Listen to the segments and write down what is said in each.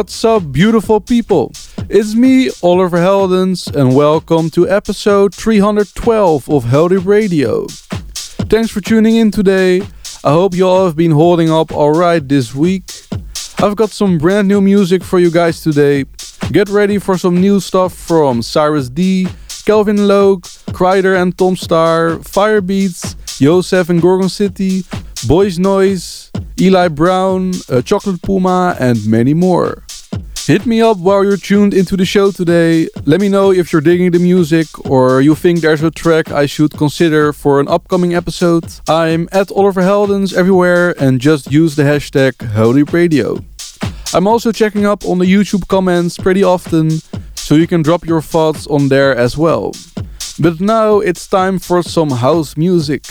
what's up, beautiful people? It's me, Oliver Heldens, and welcome to episode 312 of Heldeep Radio. Thanks for tuning in today. I hope you all have been holding up alright this week. I've got some brand new music for you guys today. Get ready for some new stuff from Cyrus D, Kelvin Logue, Kryder and Tom Staar, Firebeatz, Yousef and Gorgon City, Boys Noize, Eli Brown, uh, Chocolate Puma, and many more. Hit me up while you're tuned into the show today. Let me know if you're digging the music or you think there's a track I should consider for an upcoming episode. I'm at Oliver Heldens everywhere and just use the hashtag Heldeep Radio. I'm also checking up on the YouTube comments pretty often, so you can drop your thoughts on there as well. But now it's time for some house music.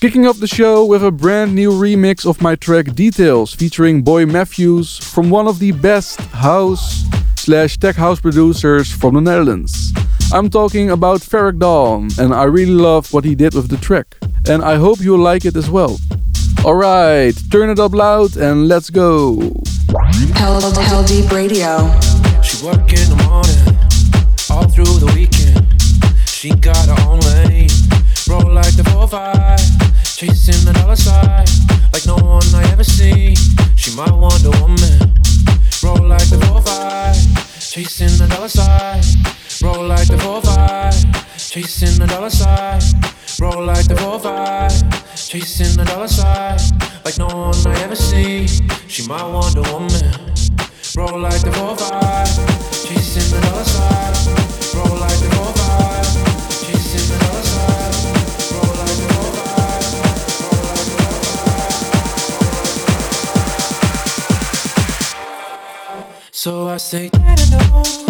Kicking off the show with a brand new remix of my track Details featuring Boy Matthews from one of the best house slash tech house producers from the Netherlands. I'm talking about Ferreck Dawn and I really love what he did with the track. And I hope you'll like it as well. Alright, turn it up loud and let's go. Hell, Heldeep Radio. She work in the morning, all through the weekend. She got her own lane, roll like the 4-5, chasing the dollar side, like no one I ever seen. She my Wonder Woman, roll like the 4-5, chasing the dollar side, roll like the 4-5, chasing the dollar side, roll like the 4-5, chasing the dollar side, like no one I ever seen. She my Wonder Woman. Roll like the 4-5 Chasing the dollar side Roll like the So I say I don't know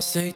say,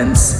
Thank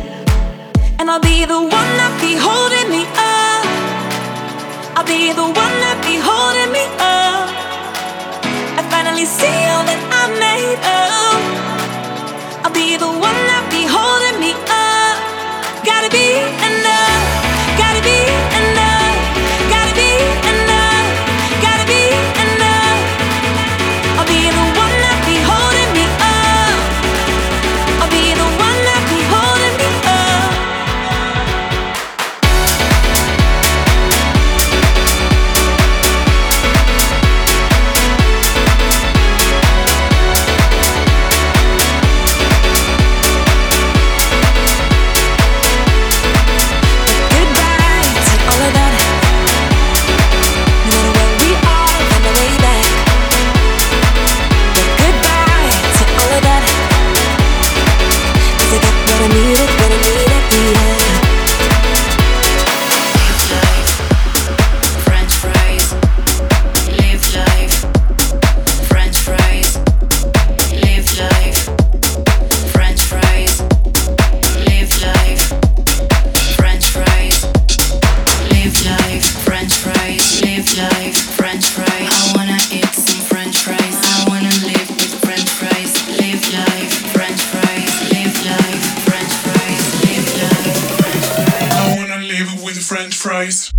And I'll be the one that be holding me up. I'll be the one that be holding me up. I finally see all that I'm made of. I'll be the one that be holding me up. Gotta be fries.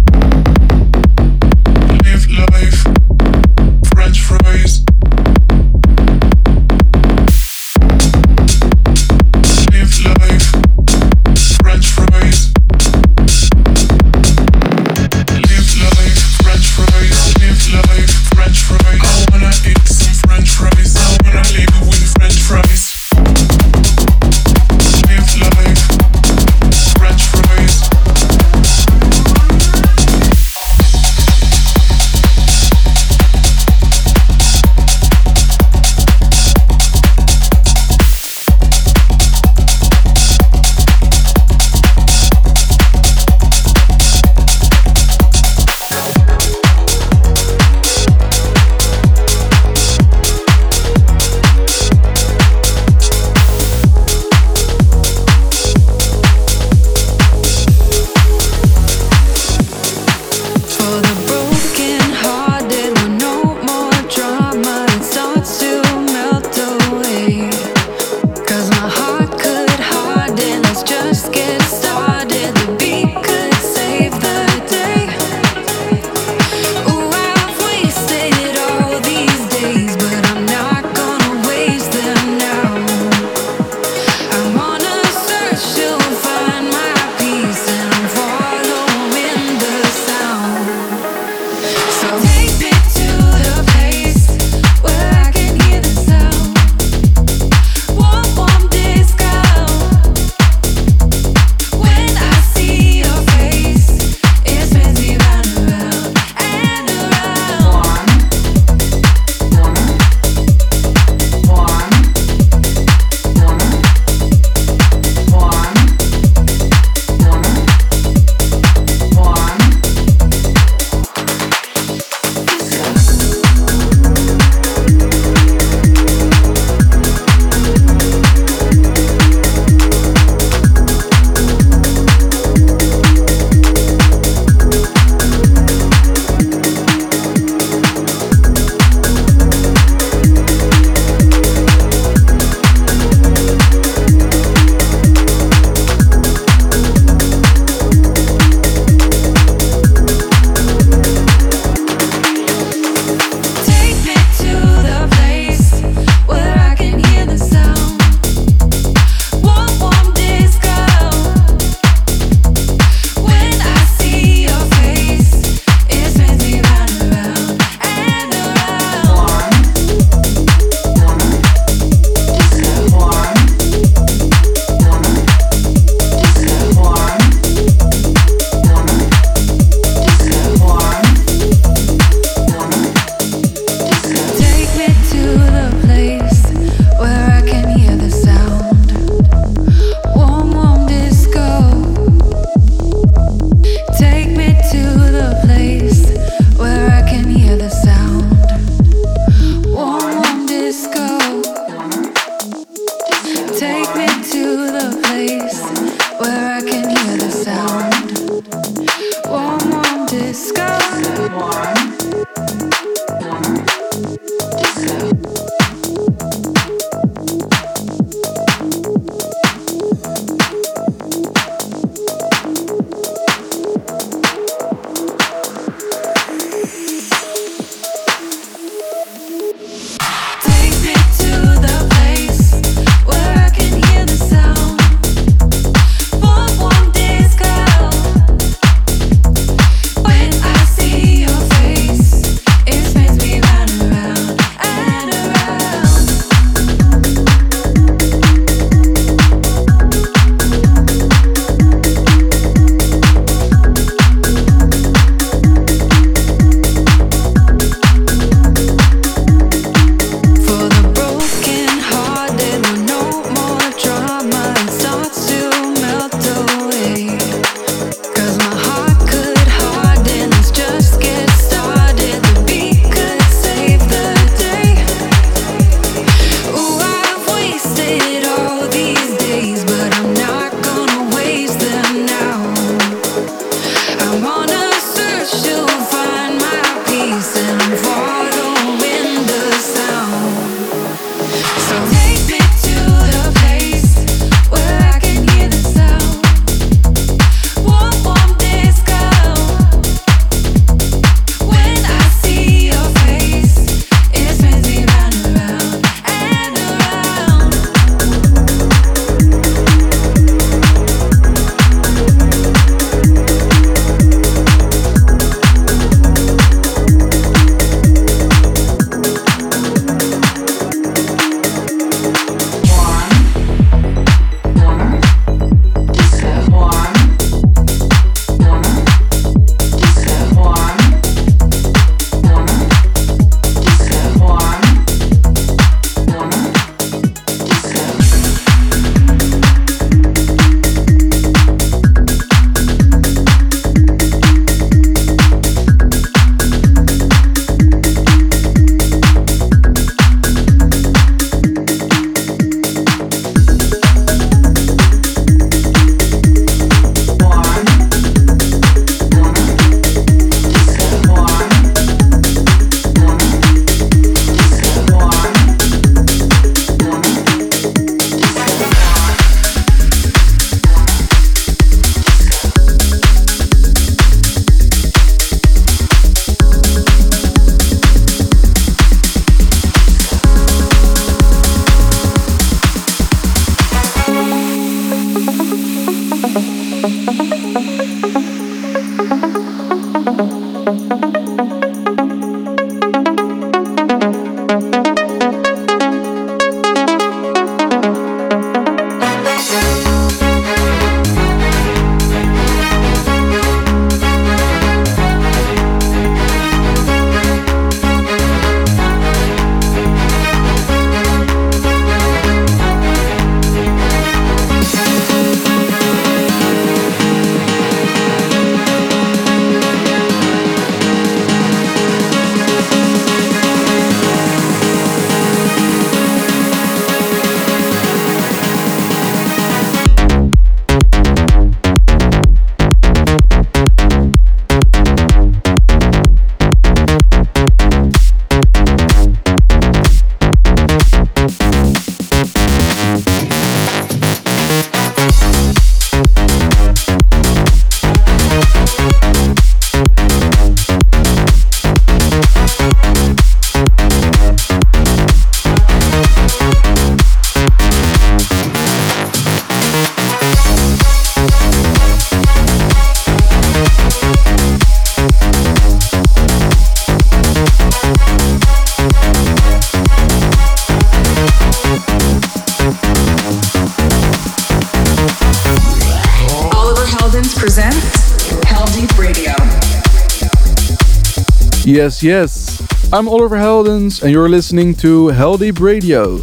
Yes, yes. I'm Oliver Heldens, and you're listening to Heldeep Radio.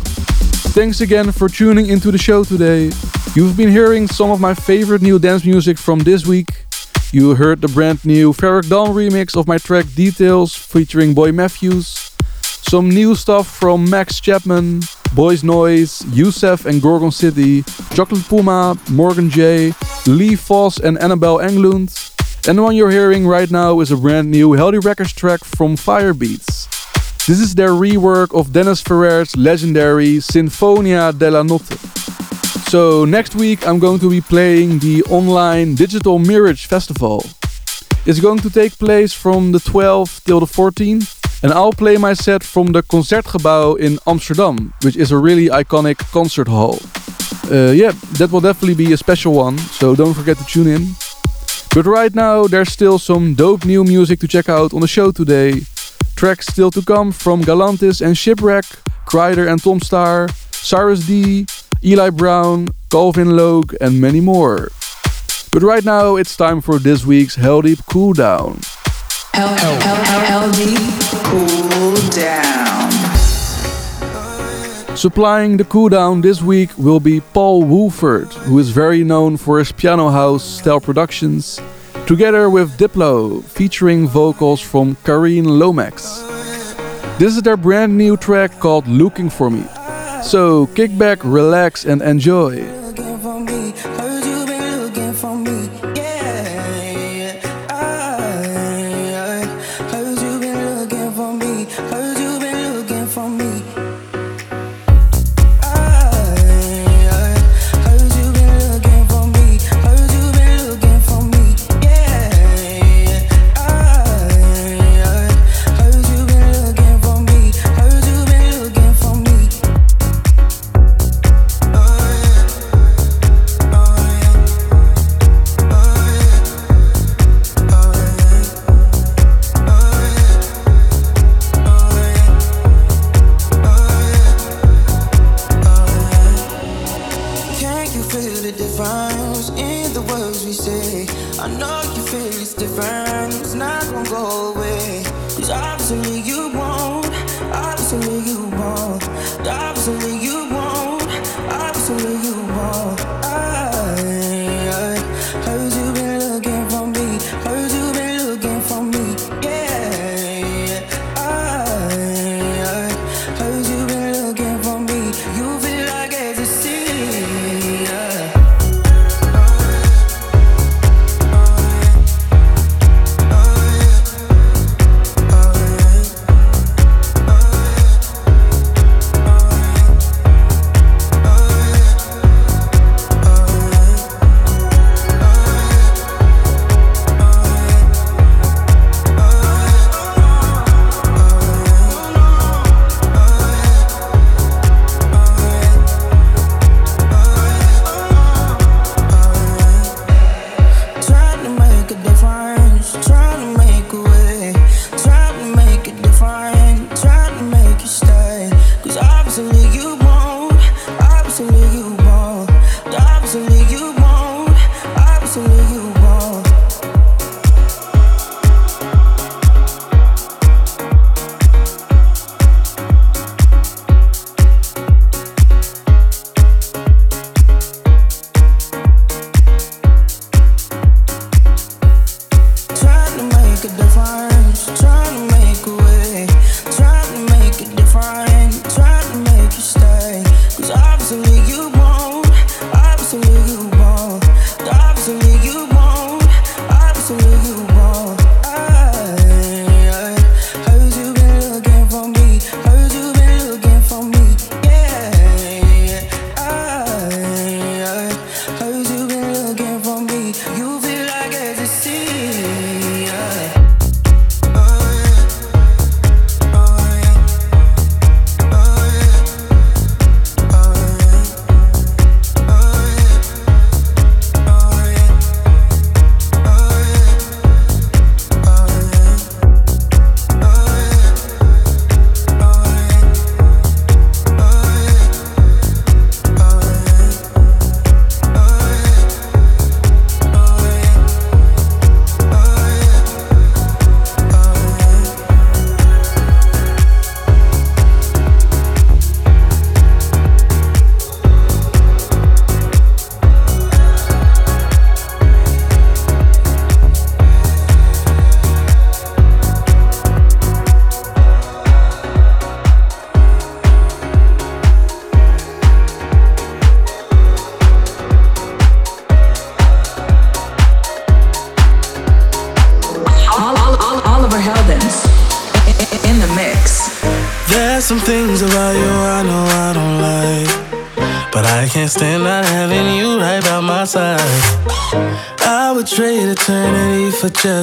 Thanks again for tuning into the show today. You've been hearing some of my favorite new dance music from this week. You heard the brand new Ferreck Dawn remix of my track Details featuring Boy Matthews. Some new stuff from Max Chapman, Boys Noize, Yousef and Gorgon City, Chocolate Puma, Morgan J, Lee Foss and Anabel Englund. And the one you're hearing right now is a brand new Heldeep Records track from Firebeatz. This is their rework of Dennis Ferrer's legendary Sinfonia della Notte. So next week I'm going to be playing the online Digital Mirage Festival. It's going to take place from the 12th till the 14th and I'll play my set from the Concertgebouw in Amsterdam, which is a really iconic concert hall. Uh, yeah, that will definitely be a special one, so don't forget to tune in. But right now, there's still some dope new music to check out on the show today. Tracks still to come from Galantis and Shipwreck, Kryder and Tom Staar, Cyrus D, Eli Brown, Calvin Logue, and many more. But right now, it's time for this week's Heldeep Cool. Hell, hell, hell, hell, Heldeep Cool Down. Supplying the cooldown this week will be Paul Woolford, who is very known for his piano house style productions, together with Diplo, featuring vocals from Kareen Lomax. This is their brand new track called Looking For Me. So kick back, relax, and enjoy. For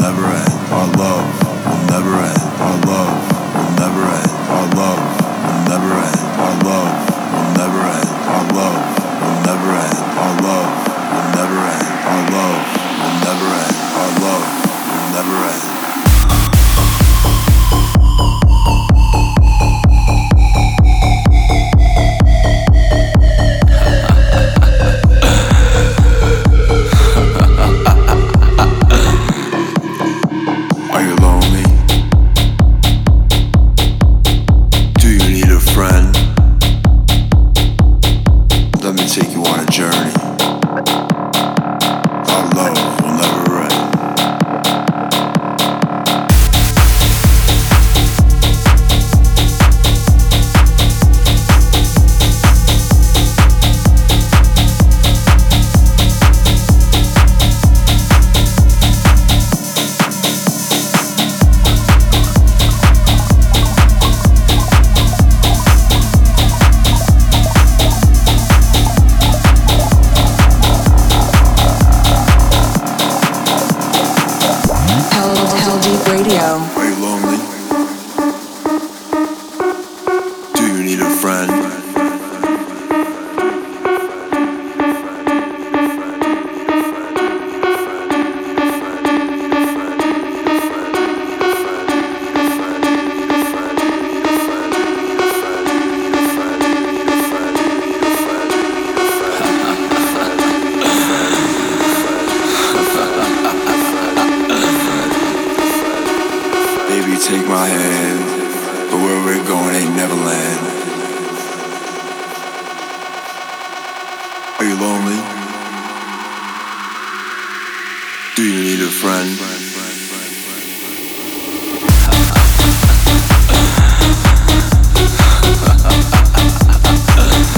never end. Our love. Do you need a friend?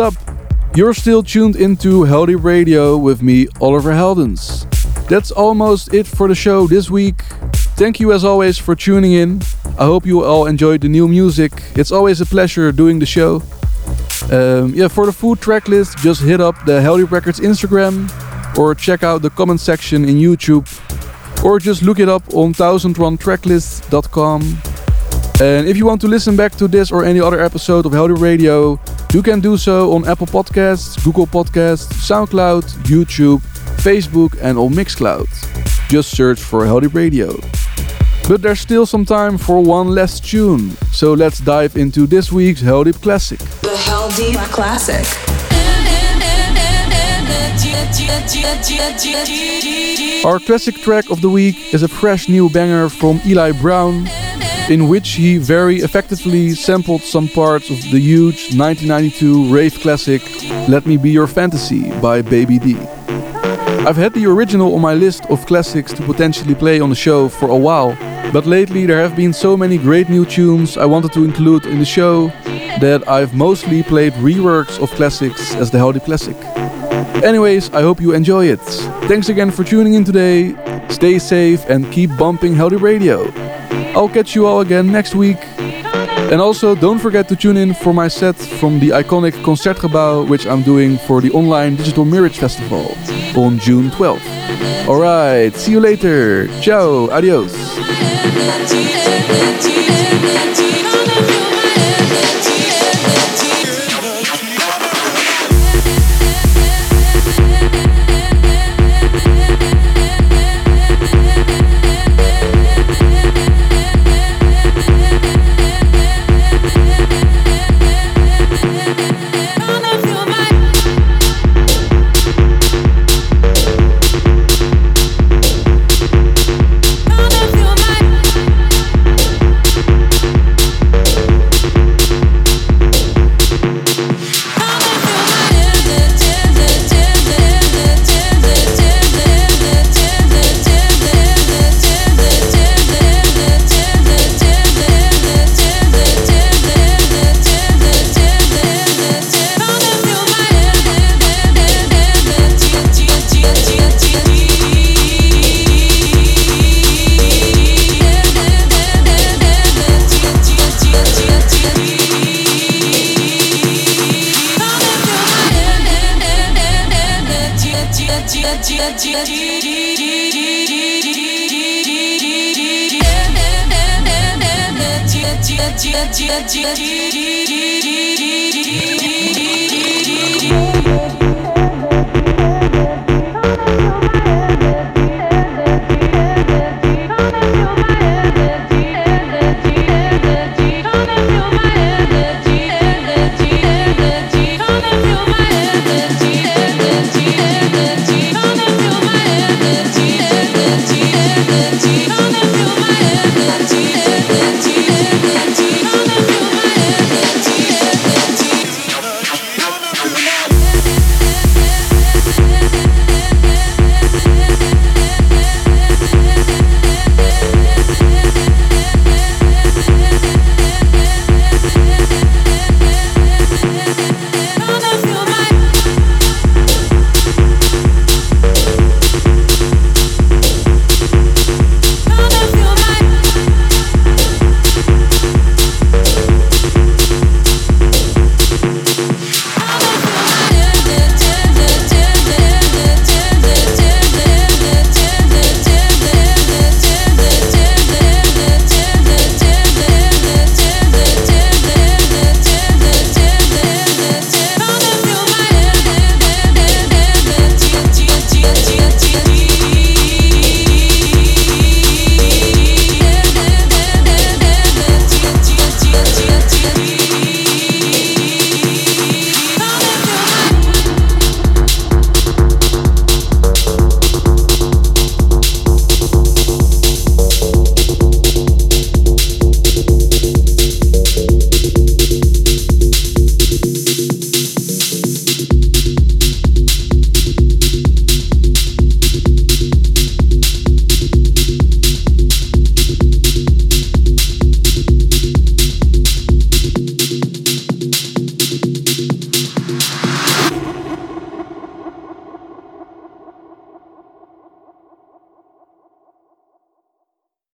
up? You're still tuned into Heldeep Radio with me, Oliver Heldens. That's almost it for the show this week. Thank you as always for tuning in. I hope you all enjoyed the new music. It's always a pleasure doing the show. Um, yeah, for the full track list, just hit up the Heldeep Records Instagram or check out the comment section in YouTube or just look it up on 1001tracklist.com. And if you want to listen back to this or any other episode of Heldeep Radio, you can do so on Apple Podcasts, Google Podcasts, SoundCloud, YouTube, Facebook, and on Mixcloud. Just search for Heldeep Radio. But there's still some time for one last tune, so let's dive into this week's Heldeep Classic. The Heldeep Classic. Our classic track of the week is a fresh new banger from Eli Brown, in which he very effectively sampled some parts of the huge 1992 rave classic Let Me Be Your Fantasy by Baby D. I've had the original on my list of classics to potentially play on the show for a while, but lately there have been so many great new tunes I wanted to include in the show that I've mostly played reworks of classics as the Heldeep Classic. Anyways, I hope you enjoy it. Thanks again for tuning in today. Stay safe and keep bumping Heldeep Radio. I'll catch you all again next week. And also, don't forget to tune in for my set from the iconic Concertgebouw, which I'm doing for the online Digital Mirage Festival on June 12th. Alright, see you later. Ciao, adios.